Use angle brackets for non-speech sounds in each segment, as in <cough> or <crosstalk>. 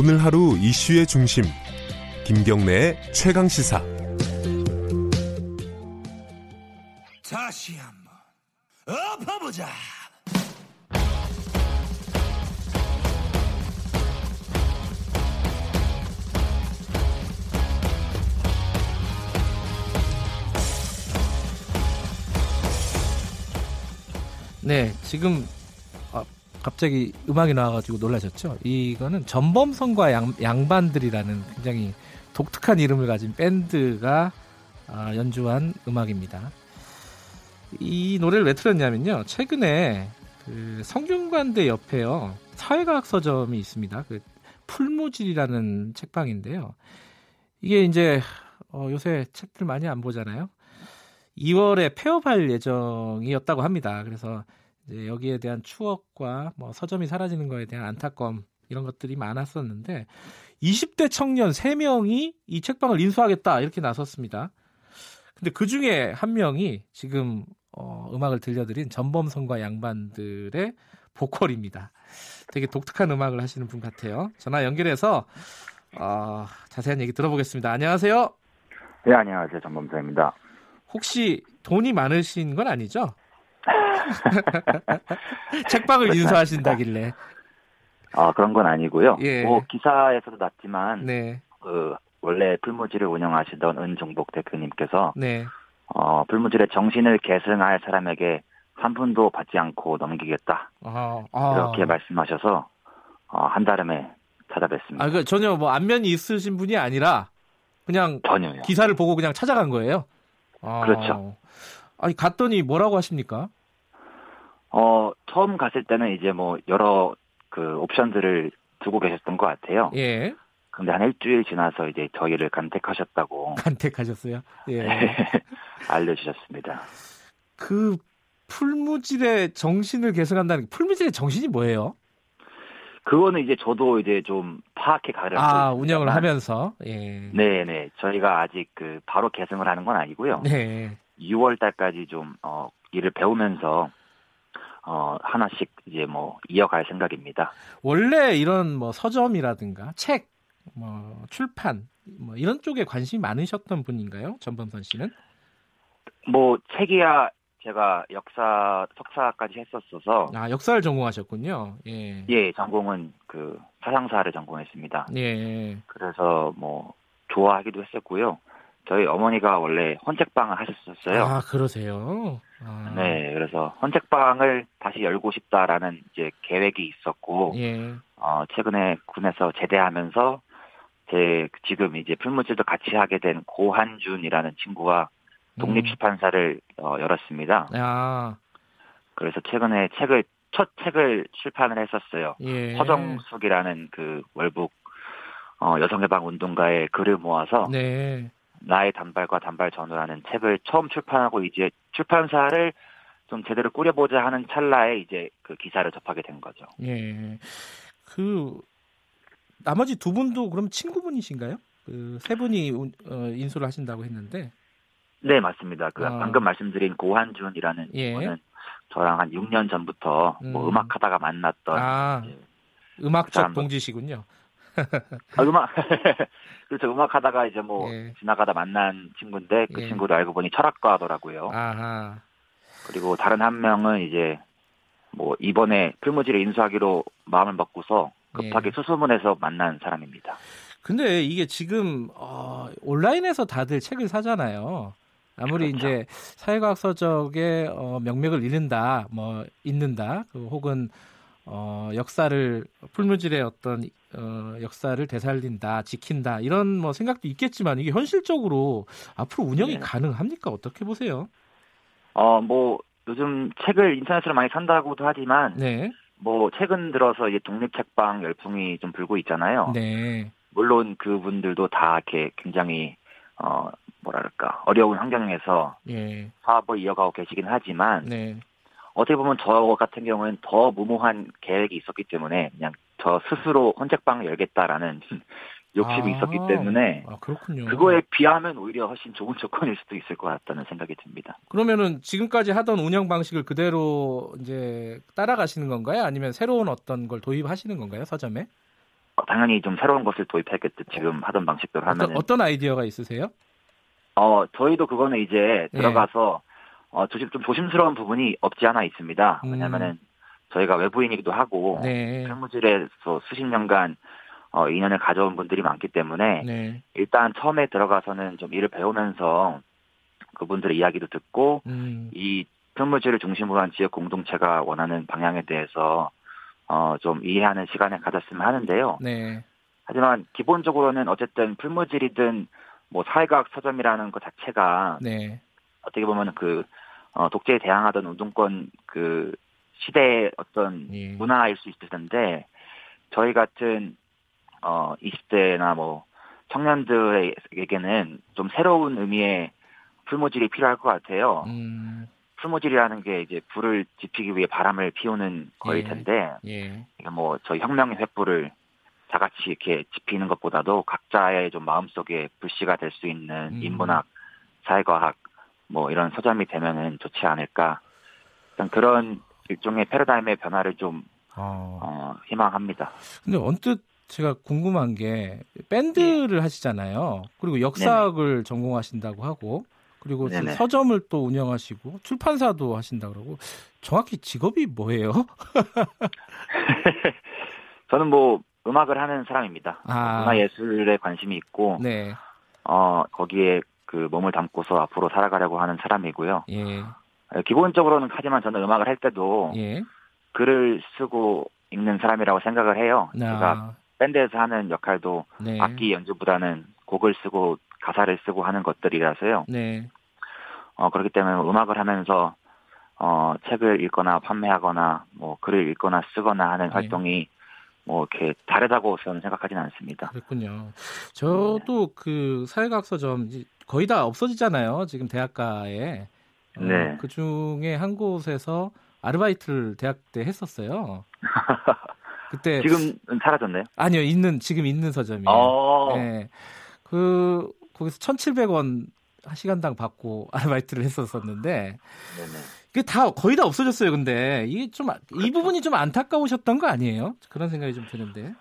오늘 하루 이슈의 중심 김경래의 최강 시사 다시 한번 엎어보자. 네, 지금 아, 갑자기 음악이 나와가지고 놀라셨죠? 이거는 전범선과 양, 양반들이라는 굉장히 독특한 이름을 가진 밴드가 아, 연주한 음악입니다. 이 노래를 왜 틀었냐면요. 최근에 그 성균관대 옆에요. 사회과학 서점이 있습니다. 그 풀무질이라는 책방인데요. 이게 이제 어, 요새 책들 많이 안 보잖아요. 2월에 폐업할 예정이었다고 합니다. 그래서 여기에 대한 추억과 뭐 서점이 사라지는 거에 대한 안타까움 이런 것들이 많았었는데 20대 청년 3명이 이 책방을 인수하겠다 이렇게 나섰습니다. 근데 그 중에 한 명이 지금 어, 음악을 들려드린 전범선과 양반들의 보컬입니다. 되게 독특한 음악을 하시는 분 같아요. 전화 연결해서 어, 자세한 얘기 들어보겠습니다. 안녕하세요. 네, 안녕하세요. 전범선입니다. 혹시 돈이 많으신 건 아니죠? <laughs> 책방을 인수하신다길래. 아, 그런 건 아니고요. 예. 뭐 기사에서도 났지만 네, 그 원래 풀무지를 운영하시던 은종복 대표님께서 네. 어, 풀무질의 정신을 계승할 사람에게 한 푼도 받지 않고 넘기겠다. 아, 아. 이렇게 말씀하셔서 어, 한 달음에 찾아뵀습니다. 아, 그 전혀 뭐 안면이 있으신 분이 아니라 그냥 전혀요. 기사를 보고 그냥 찾아간 거예요. 아. 그렇죠. 아니 갔더니 뭐라고 하십니까? 어, 처음 갔을 때는 이제 뭐 여러 그 옵션들을 두고 계셨던 것 같아요. 예, 근데 한 일주일 지나서 이제 저희를 간택하셨다고 <laughs> 간택하셨어요. 예. <laughs> 알려주셨습니다. 그 풀무질의 정신을 계승한다는 풀무질의 정신이 뭐예요? 그거는 이제 저도 이제 좀 파악해 가려고 아, 운영을 하면서. 예. 네 네 저희가 아직 그 바로 계승을 하는 건 아니고요. 네. 6월 달까지 좀 어, 일을 배우면서 어, 하나씩 이제 뭐 이어갈 생각입니다. 원래 이런 뭐 서점이라든가 책, 뭐 출판, 뭐 이런 쪽에 관심이 많으셨던 분인가요? 전범선 씨는? 뭐 책이야 제가 역사 석사까지 했었어서 아, 역사를 전공하셨군요. 예. 예 전공은 그 사상사를 전공했습니다. 예. 그래서 뭐 좋아하기도 했었고요. 저희 어머니가 원래 헌책방을 하셨었어요. 아, 그러세요? 아, 네, 그래서 헌책방을 다시 열고 싶다라는 이제 계획이 있었고, 예. 어, 최근에 군에서 제대하면서 제 지금 이제 풀무질도 같이 하게 된 고한준이라는 친구와 독립 출판사를 어, 열었습니다. 아, 그래서 최근에 책을 첫 책을 출판을 했었어요. 예. 서정숙이라는 그 월북 어, 여성해방 운동가의 글을 모아서 네. 나의 단발과 단발 전후라는 책을 처음 출판하고 이제 출판사를 좀 제대로 꾸려보자 하는 찰나에 이제 그 기사를 접하게 된 거죠. 예. 그 나머지 두 분도 그럼 친구분이신가요? 그 세 분이 운- 어, 인수를 하신다고 했는데. 네, 맞습니다. 그 아. 방금 말씀드린 고한준이라는 예. 분은 저랑 한 6년 전부터 뭐 음. 음악하다가 만났던 아, 음악적 그 동지시군요. 아, 음악 <laughs> 그렇죠 음악 하다가 이제 뭐 예. 지나가다 만난 친구인데 그 예. 친구도 알고 보니 철학과더라고요. 아하. 그리고 다른 한 명은 이제 뭐 이번에 풀무지를 인수하기로 마음을 먹고서 급하게 예. 수소문해서 만난 사람입니다. 근데 이게 지금 어, 온라인에서 다들 책을 사잖아요. 아무리 그렇죠. 이제 사회과학 서적의 어, 명맥을 잃는다, 뭐 잊는다, 그 혹은 어, 역사를 풀무질의 어떤 어, 역사를 되살린다, 지킨다 이런 뭐 생각도 있겠지만 이게 현실적으로 앞으로 운영이 네. 가능합니까? 어떻게 보세요? 어 뭐 요즘 책을 인터넷으로 많이 산다고도 하지만 네, 뭐 최근 들어서 이제 독립 책방 열풍이 좀 불고 있잖아요. 네, 물론 그분들도 다 이렇게 굉장히 어 뭐랄까 어려운 환경에서 예, 사업을 이어가고 계시긴 하지만 네. 어떻게 보면 저 같은 경우는 더 무모한 계획이 있었기 때문에 그냥 저 스스로 헌책방을 열겠다라는 <laughs> 욕심이 아, 있었기 때문에 아. 그거에 비하면 오히려 훨씬 좋은 <laughs> 조건일 수도 있을 것 같다는 생각이 듭니다. 그러면은 지금까지 하던 운영 방식을 그대로 이제 따라가시는 건가요? 아니면 새로운 어떤 걸 도입하시는 건가요? 서점에? 어, 당연히 좀 새로운 것을 도입했겠죠. 지금 하던 방식대로 하면 어떤, 어떤 아이디어가 있으세요? 어 저희도 그거는 이제 예. 들어가서 어 조심 좀 조심스러운 부분이 없지 않아 있습니다. 음. 왜냐면은 저희가 외부인이기도 하고 네. 풀무질에서 수십 년간 어, 인연을 가져온 분들이 많기 때문에 네. 일단 처음에 들어가서는 좀 일을 배우면서 그분들의 이야기도 듣고 음. 이 풀무질을 중심으로 한 지역 공동체가 원하는 방향에 대해서 어, 좀 이해하는 시간을 가졌으면 하는데요. 네. 하지만 기본적으로는 어쨌든 풀무질이든 뭐 사회과학 서점이라는 것 자체가 네. 어떻게 보면 그 어, 독재에 대항하던 운동권 그 시대의 어떤 예. 문화일 수 있을 텐데 저희 같은 어 20대나 뭐 청년들에게는 좀 새로운 의미의 풀무질이 필요할 것 같아요. 음. 풀무질이라는 게 이제 불을 지피기 위해 바람을 피우는 거일 예. 텐데 예. 이게 뭐 저희 혁명의 횃불을 다 같이 이렇게 지피는 것보다도 각자의 좀 마음속에 불씨가 될 수 있는 음. 인문학, 사회과학 뭐 이런 서점이 되면은 좋지 않을까. 일단 그런 일종의 패러다임의 변화를 좀 어. 어, 희망합니다. 근데 언뜻 제가 궁금한 게 밴드를 하시잖아요. 그리고 역사학을 전공하신다고 하고 그리고 네네. 서점을 또 운영하시고 출판사도 하신다 그러고 정확히 직업이 뭐예요? <laughs> 저는 뭐 음악을 하는 사람입니다. 아. 문화예술에 관심이 있고 네. 어 거기에 그 몸을 담고서 앞으로 살아가려고 하는 사람이고요. 예. 기본적으로는 하지만 저는 음악을 할 때도 예. 글을 쓰고 읽는 사람이라고 생각을 해요. 제가 나 밴드에서 하는 역할도 네. 악기 연주보다는 곡을 쓰고 가사를 쓰고 하는 것들이라서요. 네. 어, 그렇기 때문에 음악을 하면서 어, 책을 읽거나 판매하거나 뭐 글을 읽거나 쓰거나 하는 네. 활동이 뭐 이렇게 다르다고 저는 생각하지는 않습니다. 그랬군요. 저도 그 사회과학 서점 이제 거의 다 없어지잖아요. 지금 대학가에. 어, 네. 그 중에 한 곳에서 아르바이트를 대학 때 했었어요. <laughs> 그때 지금은 사라졌네요. 아니요 있는 지금 있는 서점이에요. 어, 네. 그 거기서 1,700원 시간당 받고 <laughs> 아르바이트를 했었었는데 네네. 그게 다 거의 다 없어졌어요. 근데 이게 좀 이 부분이 좀 안타까우셨던 거 아니에요? 그런 생각이 좀 드는데.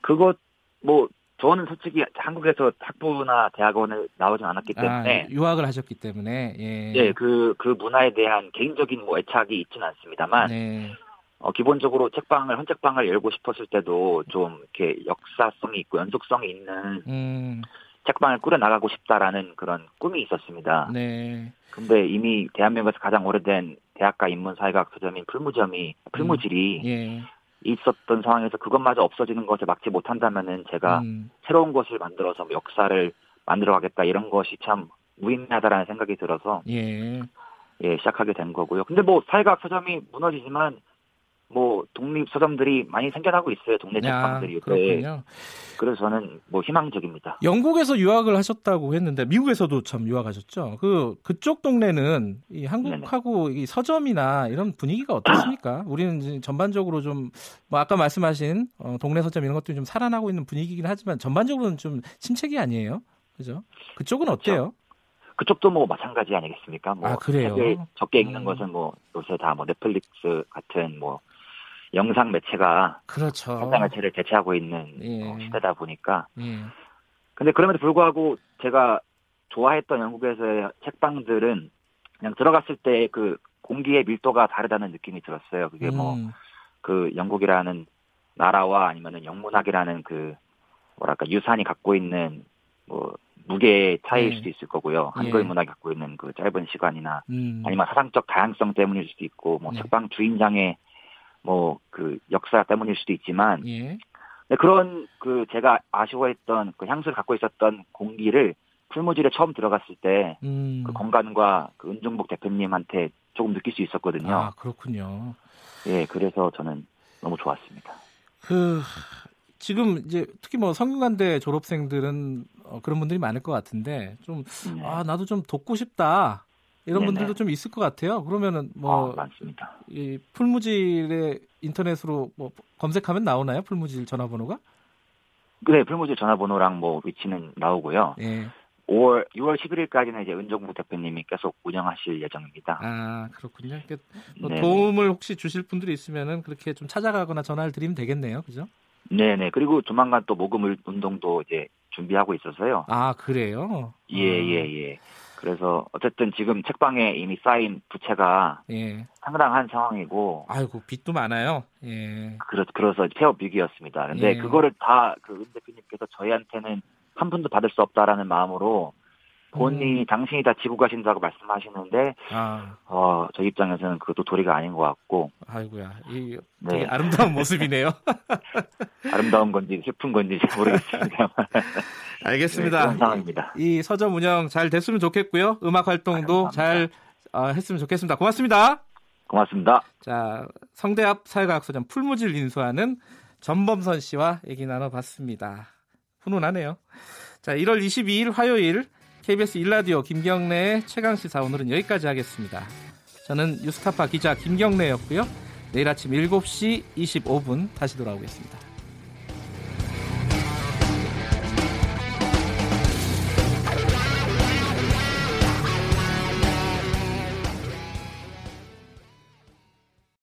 그거 뭐 저는 솔직히 한국에서 학부나 대학원을 나오진 않았기 아, 때문에 유학을 하셨기 때문에 예. 예, 그, 그 문화에 대한 개인적인 뭐 애착이 있지는 않습니다만, 네. 어, 기본적으로 책방을, 헌책방을 열고 싶었을 때도 좀 이렇게 역사성이 있고 연속성이 있는 음. 책방을 꾸려 나가고 싶다라는 그런 꿈이 있었습니다. 네. 근데 이미 대한민국에서 가장 오래된 대학가 인문사회학 서점인 풀무점이, 풀무질이 예. 있었던 상황에서 그것마저 없어지는 것을 막지 못한다면은 제가 음. 새로운 것을 만들어서 뭐 역사를 만들어 가겠다 이런 것이 참 무의미하다라는 생각이 들어서 예. 예, 시작하게 된 거고요. 근데 뭐 사회과학 서점이 무너지지만 뭐 독립 서점들이 많이 생겨나고 있어요. 동네 야, 책방들이. 네. 그렇군요. 그래서 저는 뭐 희망적입니다. 영국에서 유학을 하셨다고 했는데 미국에서도 참 유학하셨죠. 그 그쪽 동네는 이 한국하고 이 서점이나 이런 분위기가 어떻습니까? <coughs> 우리는 전반적으로 좀 뭐 아까 말씀하신 어, 동네 서점 이런 것들이 좀 살아나고 있는 분위기긴 하지만 전반적으로는 좀 침체기 아니에요. 그죠? 그쪽은 어때요? 그쪽도 뭐 마찬가지 아니겠습니까? 뭐 아, 그래요? 적게 읽는 음. 것은 뭐 요새 다 뭐 넷플릭스 같은 뭐 영상 매체가 그렇죠. 현장 매체를 대체하고 있는 예. 어, 시대다 보니까 예. 근데 그럼에도 불구하고 제가 좋아했던 영국에서의 책방들은 그냥 들어갔을 때 그 공기의 밀도가 다르다는 느낌이 들었어요. 그게 뭐 음, 그 영국이라는 나라와 아니면은 영문학이라는 그 뭐랄까 유산이 갖고 있는 뭐 무게의 차이일 네. 수도 있을 거고요. 예. 한글 문학이 갖고 있는 그 짧은 시간이나 음. 아니면 사상적 다양성 때문일 수도 있고 뭐 네. 책방 주인장의 뭐 그 역사 때문일 수도 있지만 예. 근데 그런 그 제가 아쉬워했던 그 향수를 갖고 있었던 공기를 풀무질에 처음 들어갔을 때그 음. 건강과 그 은종복 대표님한테 조금 느낄 수 있었거든요. 아, 그렇군요. 예, 그래서 저는 너무 좋았습니다. 그 지금 이제 특히 뭐 성균관대 졸업생들은 어, 그런 분들이 많을 것 같은데 좀 네. 아 나도 좀 돕고 싶다 이런 네네. 분들도 좀 있을 것 같아요. 그러면은 아, 뭐 많습니다. 이 풀무질에 인터넷으로 뭐 검색하면 나오나요? 풀무질 전화번호가? 네, 풀무질 전화번호랑 뭐 위치는 나오고요. 예. 5월 6월 11일까지는 이제 은종국 대표님이 계속 운영하실 예정입니다. 아 그렇군요. 그러니까 뭐 네. 도움을 혹시 주실 분들이 있으면은 그렇게 좀 찾아가거나 전화를 드리면 되겠네요. 그죠? 네네. 그리고 조만간 또 모금 을- 운동도 이제 준비하고 있어서요. 아 그래요? 예, 예, 예. 그래서 어쨌든 지금 책방에 이미 쌓인 부채가 예. 상당한 상황이고, 아이고 빚도 많아요. 예. 그러, 그래서 폐업 위기였습니다. 근데 예. 그거를 다, 그, 은 대표님께서 저희한테는 한 푼도 받을 수 없다라는 마음으로 본인이 음. 당신이 다 지고 가신다고 말씀하시는데, 아 어, 저희 입장에서는 그것도 도리가 아닌 것 같고, 아이고야. 이 네. 아름다운 모습이네요. <laughs> 아름다운 건지 슬픈 건지 잘 모르겠습니다만. <laughs> 네, 알겠습니다. 그런 상황입니다. 이 서점 운영 잘 됐으면 좋겠고요. 음악 활동도 아, 잘 어, 했으면 좋겠습니다. 고맙습니다. 고맙습니다. 자, 성대 앞 사회과학소장 풀무질 인수하는 전범선 씨와 얘기 나눠봤습니다. 훈훈하네요. 자, 1월 22일 화요일 KBS 일라디오 김경래의 최강 시사 오늘은 여기까지 하겠습니다. 저는 뉴스타파 기자 김경래였고요. 내일 아침 7시 25분 다시 돌아오겠습니다.